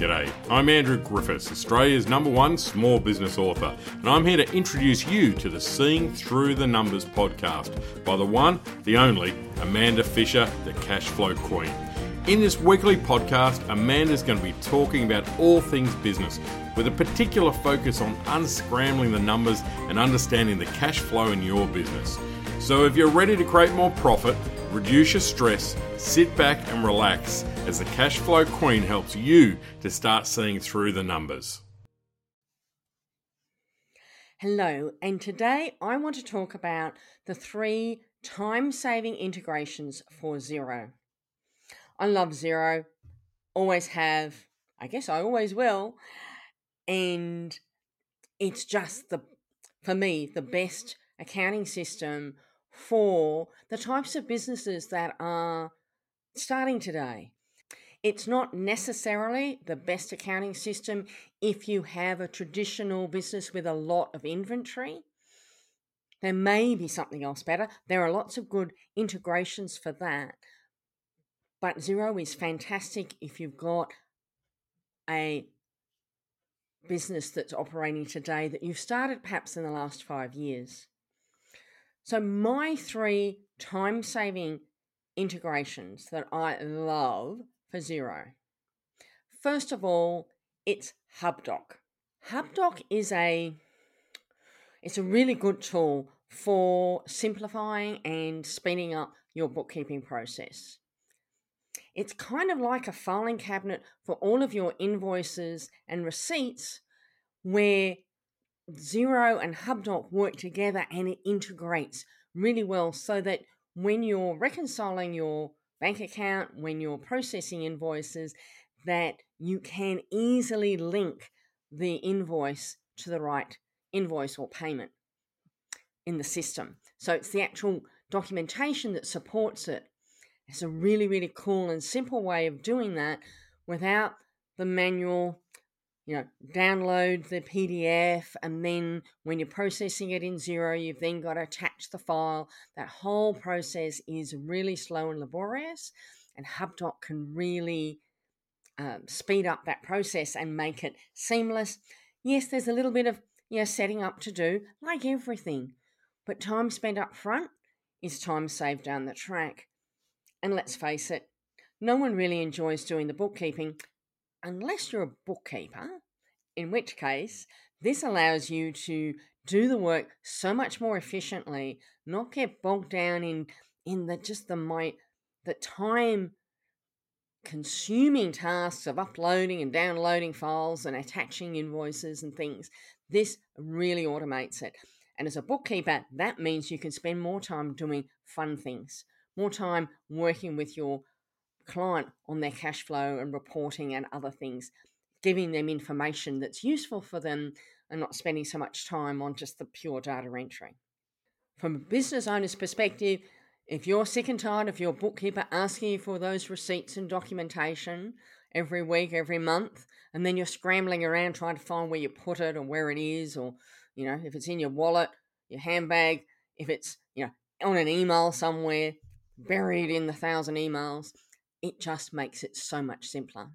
G'day, I'm Andrew Griffiths, Australia's number one small business author, and I'm here to introduce you to the Seeing Through the Numbers podcast by the one, the only, Amanda Fisher, the Cash Flow Queen. In this weekly podcast, Amanda's going to be talking about all things business, with a particular focus on unscrambling the numbers and understanding the cash flow in your business. So if you're ready to create more profit, reduce your stress, sit back and relax as the cash flow queen helps you to start seeing through the numbers. Hello, and today I want to talk about the three time saving integrations for Xero. I love Xero, always have, I guess I always will, and it's just the, for me, the best accounting system for the types of businesses that are starting today. It's not necessarily the best accounting system if you have a traditional business with a lot of inventory. There may be something else better. There are lots of good integrations for that. But Xero is fantastic if you've got a business that's operating today that you've started perhaps in the last five years. So, my three time saving integrations that I love for Xero. First of all, it's HubDoc. HubDoc is a it's a really good tool for simplifying and speeding up your bookkeeping process. It's kind of like a filing cabinet for all of your invoices and receipts where Xero and HubDoc work together and it integrates really well so that when you're reconciling your bank account, when you're processing invoices, that you can easily link the invoice to the right invoice or payment in the system. So it's the actual documentation that supports it. It's a really, really cool and simple way of doing that without the manual you know, download the PDF, and then when you're processing it in Xero, you've then got to attach the file. That whole process is really slow and laborious, and HubDoc can really um, speed up that process and make it seamless. Yes, there's a little bit of you know setting up to do, like everything, but time spent up front is time saved down the track. And let's face it, no one really enjoys doing the bookkeeping unless you're a bookkeeper, in which case this allows you to do the work so much more efficiently, not get bogged down in in the just the my the time consuming tasks of uploading and downloading files and attaching invoices and things. This really automates it. And as a bookkeeper, that means you can spend more time doing fun things, more time working with your client on their cash flow and reporting and other things, giving them information that's useful for them and not spending so much time on just the pure data entry. From a business owner's perspective, if you're sick and tired of your bookkeeper asking you for those receipts and documentation every week, every month, and then you're scrambling around trying to find where you put it or where it is, or you know, if it's in your wallet, your handbag, if it's you know on an email somewhere, buried in the thousand emails, it just makes it so much simpler.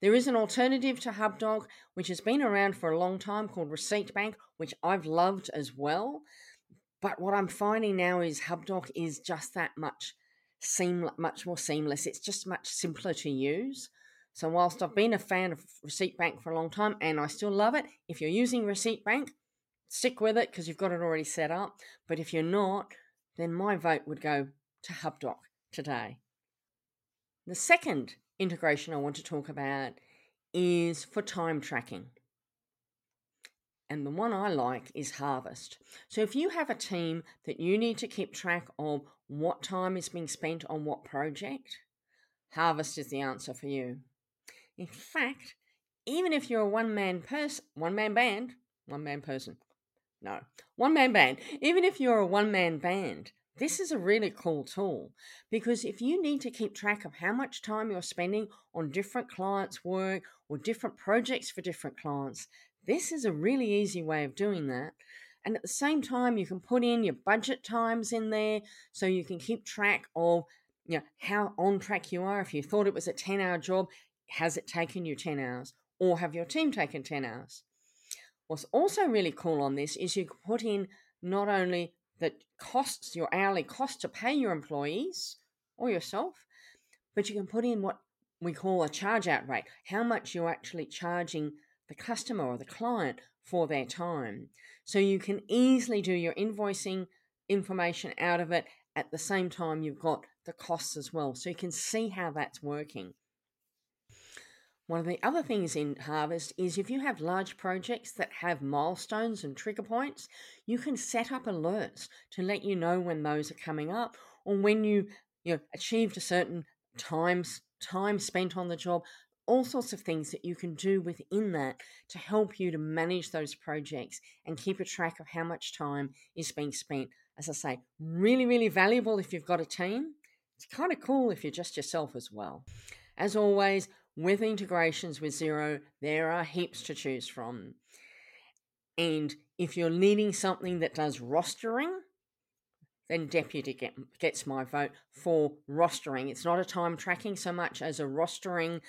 There is an alternative to HubDoc, which has been around for a long time called Receipt Bank, which I've loved as well. But what I'm finding now is HubDoc is just that much seam much more seamless. It's just much simpler to use. So whilst I've been a fan of Receipt Bank for a long time and I still love it, if you're using Receipt Bank, stick with it because you've got it already set up. But if you're not, then my vote would go to HubDoc today. The second integration I want to talk about is for time tracking. And the one I like is Harvest. So if you have a team that you need to keep track of what time is being spent on what project, Harvest is the answer for you. In fact, even if you're a one man person, one man band, one man person, no, one man band, even if you're a one man band, this is a really cool tool because if you need to keep track of how much time you're spending on different clients' work or different projects for different clients, this is a really easy way of doing that. And at the same time, you can put in your budget times in there so you can keep track of you know how on track you are. If you thought it was a 10 hour job, has it taken you 10 hours or have your team taken 10 hours? What's also really cool on this is you can put in not only the costs, your hourly cost to pay your employees or yourself, but you can put in what we call a charge out rate, how much you're actually charging the customer or the client for their time. So you can easily do your invoicing information out of it at the same time you've got the costs as well. So you can see how that's working. One of the other things in Harvest is if you have large projects that have milestones and trigger points, you can set up alerts to let you know when those are coming up or when you you know achieved a certain times time spent on the job, all sorts of things that you can do within that to help you to manage those projects and keep a track of how much time is being spent. As I say, really, really valuable if you've got a team. It's kind of cool if you're just yourself as well. As always, with integrations with Xero, there are heaps to choose from. And if you're needing something that does rostering, then Deputy get, gets my vote for rostering. It's not a time tracking so much as a rostering.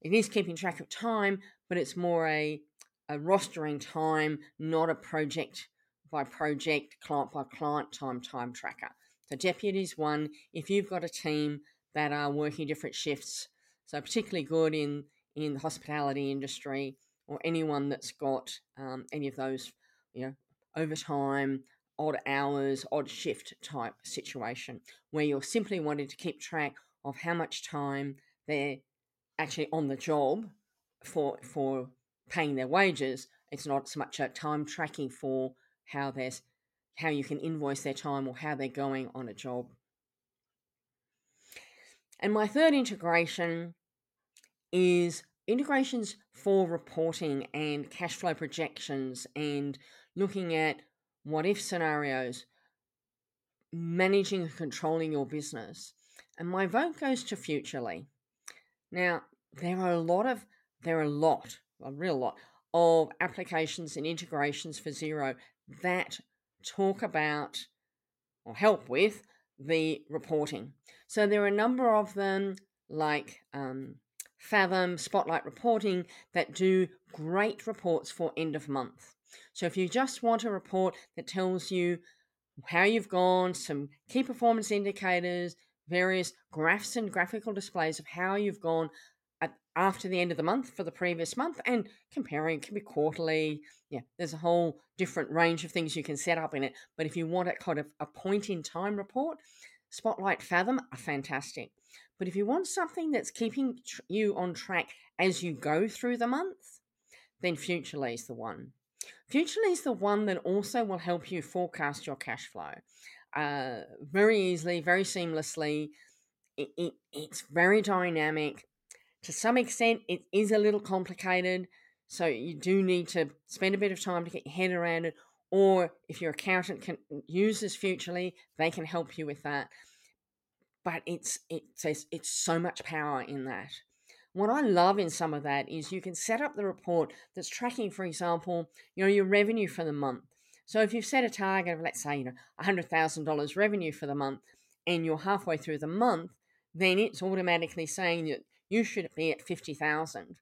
It is keeping track of time, but it's more a, a rostering time, not a project by project, client by client time time tracker. So Deputy's one. If you've got a team that are working different shifts, so particularly good in in the hospitality industry or anyone that's got um, any of those, you know, overtime, odd hours, odd shift type situation where you're simply wanting to keep track of how much time they're actually on the job for for paying their wages. It's not so much a time tracking for how there's how you can invoice their time or how they're going on a job. And my third integration is integrations for reporting and cash flow projections and looking at what if scenarios, managing and controlling your business. And my vote goes to Futrli. Now, there are a lot of, there are a lot, a real lot of applications and integrations for Xero that talk about or help with the reporting. So there are a number of them, like um, Fathom, Spotlight Reporting, that do great reports for end of month. So if you just want a report that tells you how you've gone, some key performance indicators, various graphs and graphical displays of how you've gone after the end of the month for the previous month and comparing it can be quarterly. Yeah there's a whole different range of things you can set up in it but if you want a kind of a point in time report spotlight fathom are fantastic. But if you want something that's keeping tr- you on track as you go through the month then futrli is the one. Futrli is the one that also will help you forecast your cash flow uh, very easily very seamlessly. It, it, it's very dynamic to some extent, it is a little complicated, so you do need to spend a bit of time to get your head around it. Or if your accountant can use this Futrli, they can help you with that. But it's it says it's so much power in that. What I love in some of that is you can set up the report that's tracking, for example, you know, your revenue for the month. So if you've set a target of let's say, you know, $100,000 revenue for the month and you're halfway through the month, then it's automatically saying that you should be at 50,000.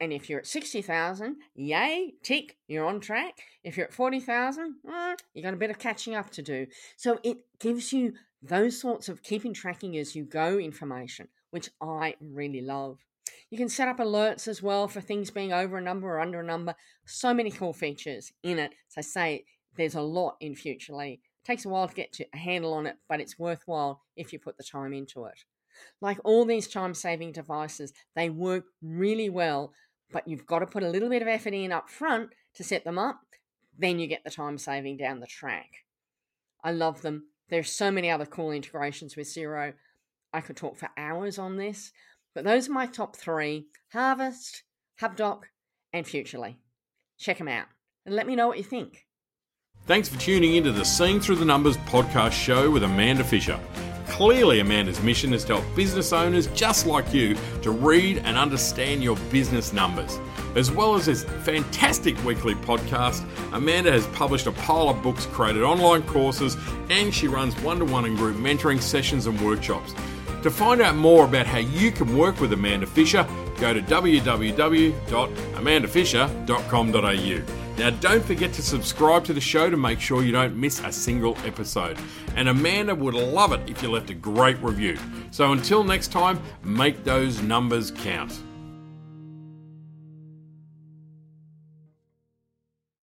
And if you're at 60,000, yay, tick, you're on track. If you're at 40,000, eh, you got a bit of catching up to do. So it gives you those sorts of keeping tracking as you go information, which I really love. You can set up alerts as well for things being over a number or under a number. So many cool features in it. So I say there's a lot in Futrli. It takes a while to get to a handle on it, but it's worthwhile if you put the time into it. Like all these time saving devices, they work really well, but you've got to put a little bit of effort in up front to set them up. Then you get the time saving down the track. I love them. There's so many other cool integrations with Xero. I could talk for hours on this, but those are my top three Harvest, HubDoc, and Futrli. Check them out and let me know what you think. Thanks for tuning into the Seeing Through the Numbers podcast show with Amanda Fisher. Clearly, Amanda's mission is to help business owners just like you to read and understand your business numbers. As well as this fantastic weekly podcast, Amanda has published a pile of books, created online courses, and she runs one to one and group mentoring sessions and workshops. To find out more about how you can work with Amanda Fisher, go to www.amandafisher.com.au. Now, don't forget to subscribe to the show to make sure you don't miss a single episode. And Amanda would love it if you left a great review. So until next time, make those numbers count.